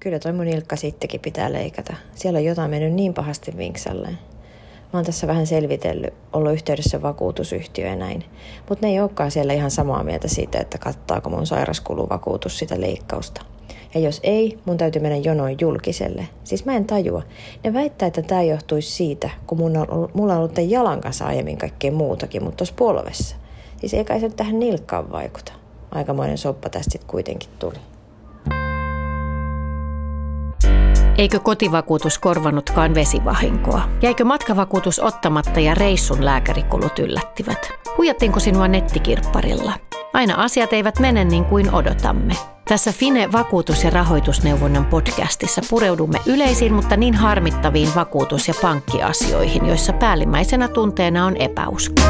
Kyllä toi mun nilkka sittenkin pitää leikata. Siellä on jotain mennyt niin pahasti vinksalleen. Mä oon tässä vähän selvitellyt, ollut yhteydessä vakuutusyhtiö ja näin. Mutta ne ei olekaan siellä ihan samaa mieltä siitä, että kattaako mun sairaskuluvakuutus sitä leikkausta. Ja jos ei, mun täytyy mennä jonoin julkiselle. Siis mä en tajua. Ne väittää, että tämä johtuisi siitä, kun mun on mulla on ollut tämän jalan kanssa aiemmin kaikkea muutakin, mutta tuossa polvessa. Siis ei kai se tähän nilkkaan vaikuta. Aikamoinen soppa tästä sitten kuitenkin tuli. Eikö kotivakuutus korvanutkaan vesivahinkoa? Jäikö matkavakuutus ottamatta ja reissun lääkärikulut yllättivät? Huijattiinko sinua nettikirpparilla? Aina asiat eivät mene niin kuin odotamme. Tässä Fine vakuutus- ja rahoitusneuvonnan podcastissa pureudumme yleisiin, mutta niin harmittaviin vakuutus- ja pankkiasioihin, joissa päällimmäisenä tunteena on epäusko.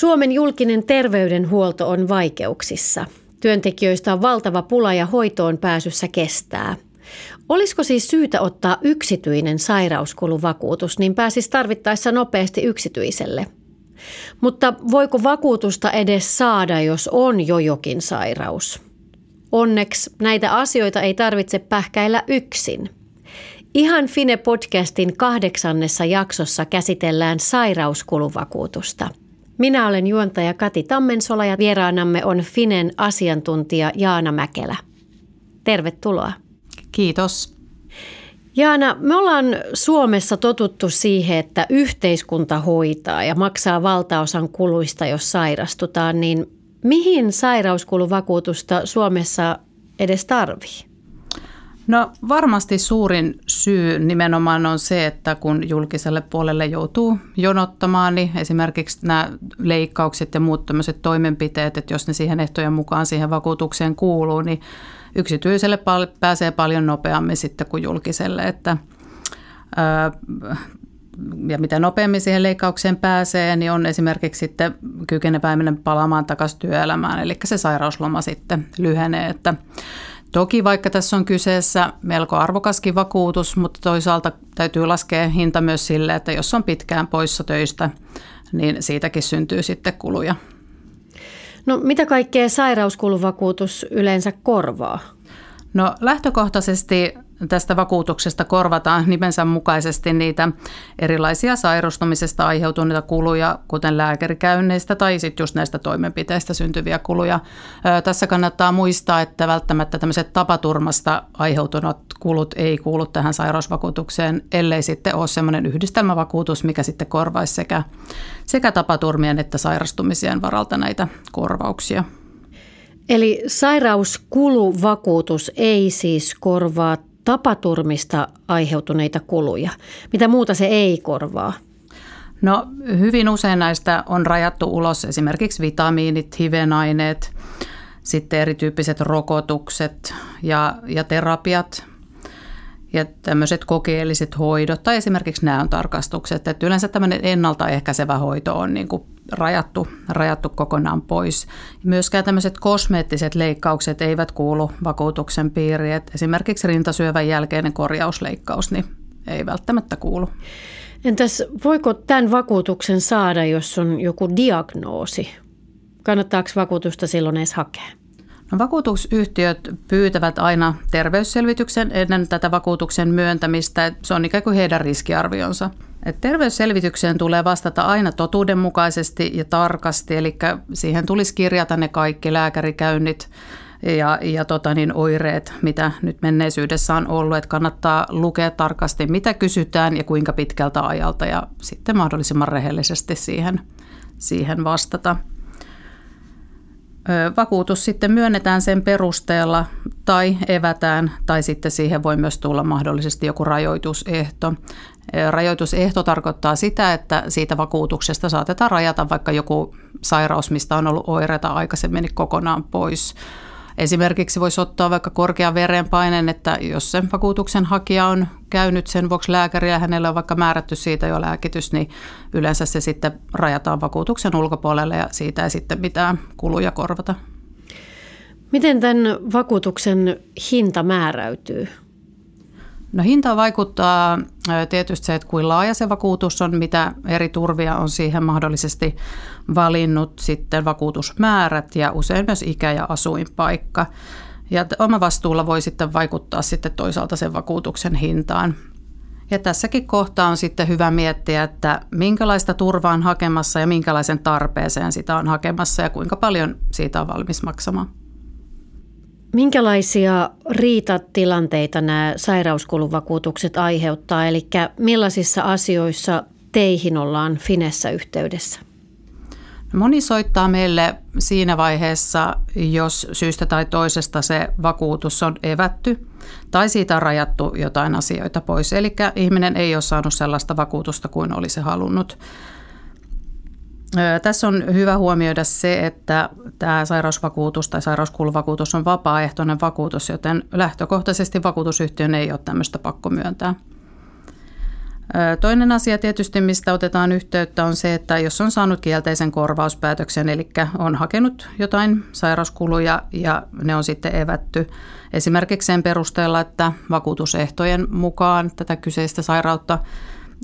Suomen julkinen terveydenhuolto on vaikeuksissa. Työntekijöistä on valtava pula ja hoitoon pääsyssä kestää. Olisiko siis syytä ottaa yksityinen sairauskuluvakuutus, niin pääsisi tarvittaessa nopeasti yksityiselle? Mutta voiko vakuutusta edes saada, jos on jo jokin sairaus? Onneksi näitä asioita ei tarvitse pähkäillä yksin. Ihan Fine-podcastin kahdeksannessa jaksossa käsitellään sairauskuluvakuutusta – minä olen juontaja Kati Tammensola ja vieraanamme on Finen asiantuntija Jaana Mäkelä. Tervetuloa. Kiitos. Jaana, me ollaan Suomessa totuttu siihen, että yhteiskunta hoitaa ja maksaa valtaosan kuluista, jos sairastutaan, niin mihin sairauskuluvakuutusta Suomessa edes tarvii? No varmasti suurin syy nimenomaan on se, että kun julkiselle puolelle joutuu jonottamaan, niin esimerkiksi nämä leikkaukset ja muut tämmöiset toimenpiteet, että jos ne siihen ehtojen mukaan siihen vakuutukseen kuuluu, niin yksityiselle pääsee paljon nopeammin sitten kuin julkiselle, että ja mitä nopeammin siihen leikkaukseen pääsee, niin on esimerkiksi sitten kykeneväinen palaamaan takaisin työelämään, eli se sairausloma sitten lyhenee, että Toki vaikka tässä on kyseessä melko arvokaskin vakuutus, mutta toisaalta täytyy laskea hinta myös sille, että jos on pitkään poissa töistä, niin siitäkin syntyy sitten kuluja. No mitä kaikkea sairauskuluvakuutus yleensä korvaa? No lähtökohtaisesti tästä vakuutuksesta korvataan nimensä mukaisesti niitä erilaisia sairastumisesta aiheutuneita kuluja, kuten lääkärikäynneistä tai sitten just näistä toimenpiteistä syntyviä kuluja. Tässä kannattaa muistaa, että välttämättä tämmöiset tapaturmasta aiheutuneet kulut ei kuulu tähän sairausvakuutukseen, ellei sitten ole semmoinen yhdistelmävakuutus, mikä sitten korvaisi sekä, sekä tapaturmien että sairastumisien varalta näitä korvauksia. Eli sairauskuluvakuutus ei siis korvaa tapaturmista aiheutuneita kuluja? Mitä muuta se ei korvaa? No hyvin usein näistä on rajattu ulos esimerkiksi vitamiinit, hivenaineet, sitten erityyppiset rokotukset ja, ja terapiat ja tämmöiset kokeelliset hoidot tai esimerkiksi nämä on tarkastukset. Että yleensä tämmöinen ennaltaehkäisevä hoito on niin kuin rajattu, rajattu kokonaan pois. Myöskään tämmöiset kosmeettiset leikkaukset eivät kuulu vakuutuksen piiriin. Et esimerkiksi rintasyövän jälkeinen korjausleikkaus niin ei välttämättä kuulu. Entäs voiko tämän vakuutuksen saada, jos on joku diagnoosi? Kannattaako vakuutusta silloin edes hakea? No, vakuutusyhtiöt pyytävät aina terveysselvityksen ennen tätä vakuutuksen myöntämistä. Se on ikään kuin heidän riskiarvionsa. Terveysselvitykseen tulee vastata aina totuudenmukaisesti ja tarkasti, eli siihen tulisi kirjata ne kaikki lääkärikäynnit ja, ja tota niin, oireet, mitä nyt menneisyydessä on ollut. Että kannattaa lukea tarkasti, mitä kysytään ja kuinka pitkältä ajalta ja sitten mahdollisimman rehellisesti siihen, siihen vastata. Vakuutus sitten myönnetään sen perusteella tai evätään tai sitten siihen voi myös tulla mahdollisesti joku rajoitusehto. Rajoitusehto tarkoittaa sitä, että siitä vakuutuksesta saatetaan rajata vaikka joku sairaus, mistä on ollut oireita aikaisemmin kokonaan pois. Esimerkiksi voisi ottaa vaikka korkean verenpaineen, että jos sen vakuutuksen hakija on käynyt sen vuoksi lääkäriä ja hänelle on vaikka määrätty siitä jo lääkitys, niin yleensä se sitten rajataan vakuutuksen ulkopuolelle ja siitä ei sitten mitään kuluja korvata. Miten tämän vakuutuksen hinta määräytyy? No hinta vaikuttaa tietysti se, että kuin laaja se vakuutus on, mitä eri turvia on siihen mahdollisesti valinnut, sitten vakuutusmäärät ja usein myös ikä ja asuinpaikka. Ja oma vastuulla voi sitten vaikuttaa sitten toisaalta sen vakuutuksen hintaan. Ja tässäkin kohtaa on sitten hyvä miettiä, että minkälaista turvaa on hakemassa ja minkälaisen tarpeeseen sitä on hakemassa ja kuinka paljon siitä on valmis maksamaan. Minkälaisia riitatilanteita nämä sairauskuluvakuutukset aiheuttaa, eli millaisissa asioissa teihin ollaan Finessä yhteydessä? Moni soittaa meille siinä vaiheessa, jos syystä tai toisesta se vakuutus on evätty tai siitä on rajattu jotain asioita pois. Eli ihminen ei ole saanut sellaista vakuutusta kuin olisi halunnut. Tässä on hyvä huomioida se, että tämä sairausvakuutus tai sairauskuluvakuutus on vapaaehtoinen vakuutus, joten lähtökohtaisesti vakuutusyhtiön ei ole tämmöistä pakko myöntää. Toinen asia tietysti, mistä otetaan yhteyttä, on se, että jos on saanut kielteisen korvauspäätöksen, eli on hakenut jotain sairauskuluja ja ne on sitten evätty esimerkiksi sen perusteella, että vakuutusehtojen mukaan tätä kyseistä sairautta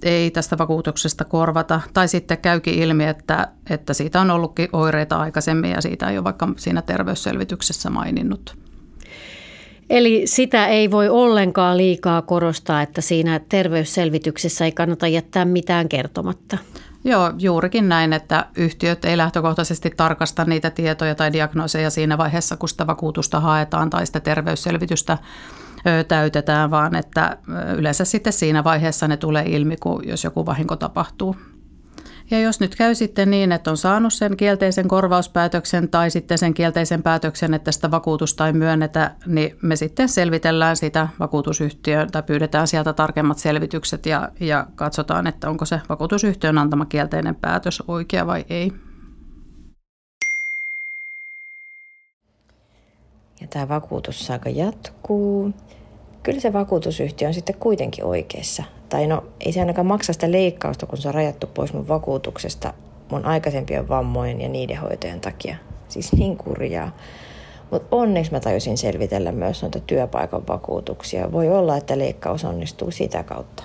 ei tästä vakuutuksesta korvata. Tai sitten käykin ilmi, että, että siitä on ollutkin oireita aikaisemmin ja siitä ei ole vaikka siinä terveysselvityksessä maininnut. Eli sitä ei voi ollenkaan liikaa korostaa, että siinä terveysselvityksessä ei kannata jättää mitään kertomatta. Joo, juurikin näin, että yhtiöt ei lähtökohtaisesti tarkasta niitä tietoja tai diagnooseja siinä vaiheessa, kun sitä vakuutusta haetaan tai sitä terveysselvitystä täytetään, vaan että yleensä sitten siinä vaiheessa ne tulee ilmi, kun jos joku vahinko tapahtuu. Ja jos nyt käy sitten niin, että on saanut sen kielteisen korvauspäätöksen tai sitten sen kielteisen päätöksen, että sitä vakuutusta ei myönnetä, niin me sitten selvitellään sitä vakuutusyhtiöön tai pyydetään sieltä tarkemmat selvitykset ja, ja katsotaan, että onko se vakuutusyhtiön antama kielteinen päätös oikea vai ei. Ja tämä vakuutussaaka jatkuu kyllä se vakuutusyhtiö on sitten kuitenkin oikeassa. Tai no, ei se ainakaan maksa sitä leikkausta, kun se on rajattu pois mun vakuutuksesta mun aikaisempien vammojen ja niiden hoitojen takia. Siis niin kurjaa. Mutta onneksi mä tajusin selvitellä myös noita työpaikan vakuutuksia. Voi olla, että leikkaus onnistuu sitä kautta.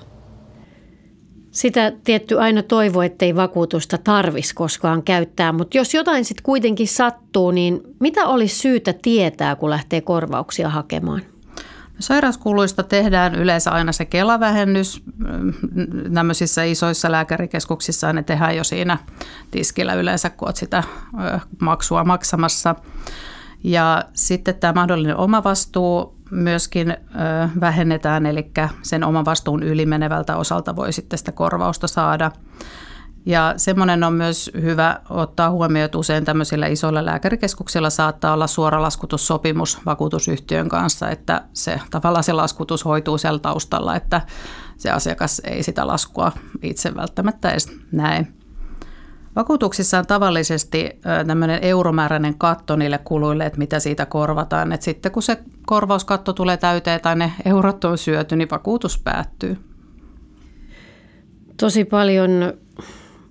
Sitä tietty aina toivo, ettei vakuutusta tarvis koskaan käyttää, mutta jos jotain sitten kuitenkin sattuu, niin mitä olisi syytä tietää, kun lähtee korvauksia hakemaan? Sairauskuluista tehdään yleensä aina se kelavähennys. Tämmöisissä isoissa lääkärikeskuksissa ne tehdään jo siinä tiskillä yleensä, kun olet sitä maksua maksamassa. Ja sitten tämä mahdollinen omavastuu myöskin vähennetään, eli sen oman vastuun ylimenevältä osalta voi sitten sitä korvausta saada. Ja semmoinen on myös hyvä ottaa huomioon, että usein tämmöisillä isoilla lääkärikeskuksilla saattaa olla suora laskutussopimus vakuutusyhtiön kanssa, että se tavallaan se laskutus hoituu siellä taustalla, että se asiakas ei sitä laskua itse välttämättä edes näe. Vakuutuksissa on tavallisesti tämmöinen euromääräinen katto niille kuluille, että mitä siitä korvataan. Et sitten kun se korvauskatto tulee täyteen tai ne eurot on syöty, niin vakuutus päättyy. Tosi paljon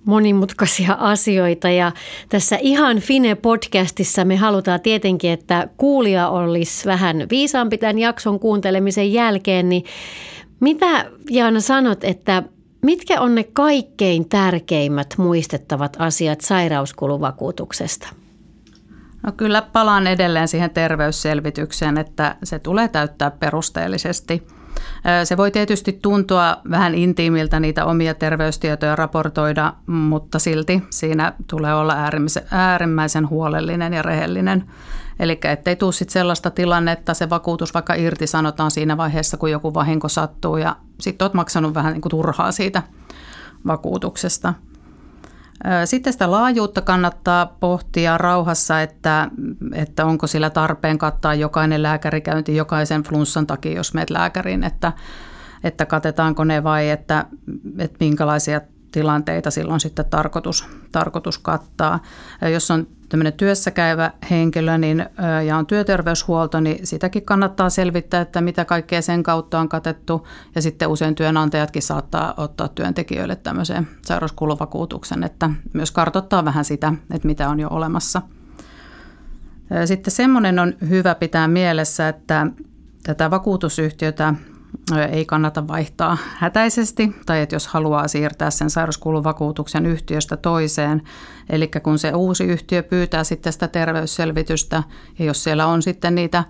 monimutkaisia asioita ja tässä ihan Fine-podcastissa me halutaan tietenkin, että kuulija olisi vähän viisaampi tämän jakson kuuntelemisen jälkeen, niin mitä Jaana sanot, että mitkä on ne kaikkein tärkeimmät muistettavat asiat sairauskuluvakuutuksesta? No kyllä palaan edelleen siihen terveysselvitykseen, että se tulee täyttää perusteellisesti – se voi tietysti tuntua vähän intiimiltä niitä omia terveystietoja raportoida, mutta silti siinä tulee olla äärimmäisen, huolellinen ja rehellinen. Eli ettei tule sitten sellaista tilannetta, se vakuutus vaikka irti sanotaan siinä vaiheessa, kun joku vahinko sattuu ja sitten olet maksanut vähän niin kuin turhaa siitä vakuutuksesta – sitten sitä laajuutta kannattaa pohtia rauhassa, että, että onko sillä tarpeen kattaa jokainen lääkärikäynti jokaisen flunssan takia, jos meet lääkäriin, että, että katetaanko ne vai että, että minkälaisia tilanteita silloin sitten tarkoitus, tarkoitus kattaa. Jos on tämmöinen työssä käyvä henkilö niin, ja on työterveyshuolto, niin sitäkin kannattaa selvittää, että mitä kaikkea sen kautta on katettu. Ja sitten usein työnantajatkin saattaa ottaa työntekijöille tämmöisen sairauskuluvakuutuksen, että myös kartottaa vähän sitä, että mitä on jo olemassa. Sitten semmoinen on hyvä pitää mielessä, että tätä vakuutusyhtiötä ei kannata vaihtaa hätäisesti, tai että jos haluaa siirtää sen sairauskuluvakuutuksen yhtiöstä toiseen, eli kun se uusi yhtiö pyytää sitten sitä terveysselvitystä, ja jos siellä on sitten niitä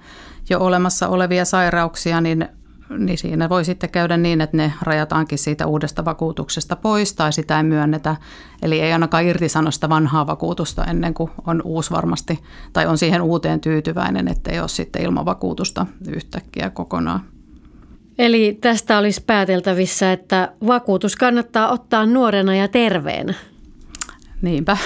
jo olemassa olevia sairauksia, niin niin siinä voi sitten käydä niin, että ne rajataankin siitä uudesta vakuutuksesta pois tai sitä ei myönnetä. Eli ei ainakaan irtisano sitä vanhaa vakuutusta ennen kuin on uusi varmasti tai on siihen uuteen tyytyväinen, ettei ole sitten ilman vakuutusta yhtäkkiä kokonaan. Eli tästä olisi pääteltävissä, että vakuutus kannattaa ottaa nuorena ja terveenä. Niinpä.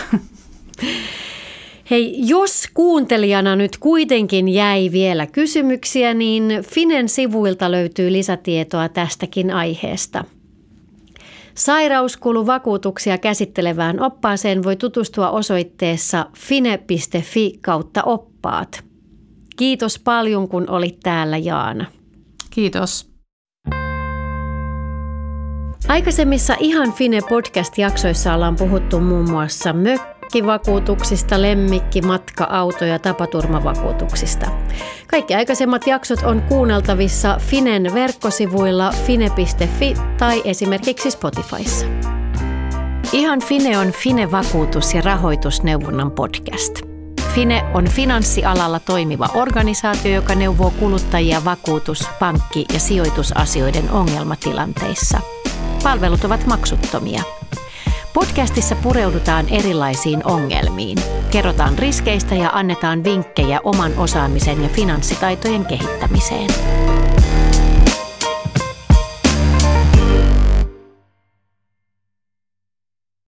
Hei, jos kuuntelijana nyt kuitenkin jäi vielä kysymyksiä, niin Finen sivuilta löytyy lisätietoa tästäkin aiheesta. Sairauskuluvakuutuksia käsittelevään oppaaseen voi tutustua osoitteessa fine.fi kautta oppaat. Kiitos paljon, kun olit täällä Jaana. Kiitos. Aikaisemmissa Ihan Fine podcast-jaksoissa ollaan puhuttu muun muassa mökkivakuutuksista, lemmikki, matka, auto- ja tapaturmavakuutuksista. Kaikki aikaisemmat jaksot on kuunneltavissa Finen verkkosivuilla fine.fi tai esimerkiksi Spotifyssa. Ihan Fine on Fine-vakuutus- ja rahoitusneuvonnan podcast. Fine on finanssialalla toimiva organisaatio, joka neuvoo kuluttajia vakuutus-, pankki- ja sijoitusasioiden ongelmatilanteissa – Palvelut ovat maksuttomia. Podcastissa pureudutaan erilaisiin ongelmiin. Kerrotaan riskeistä ja annetaan vinkkejä oman osaamisen ja finanssitaitojen kehittämiseen.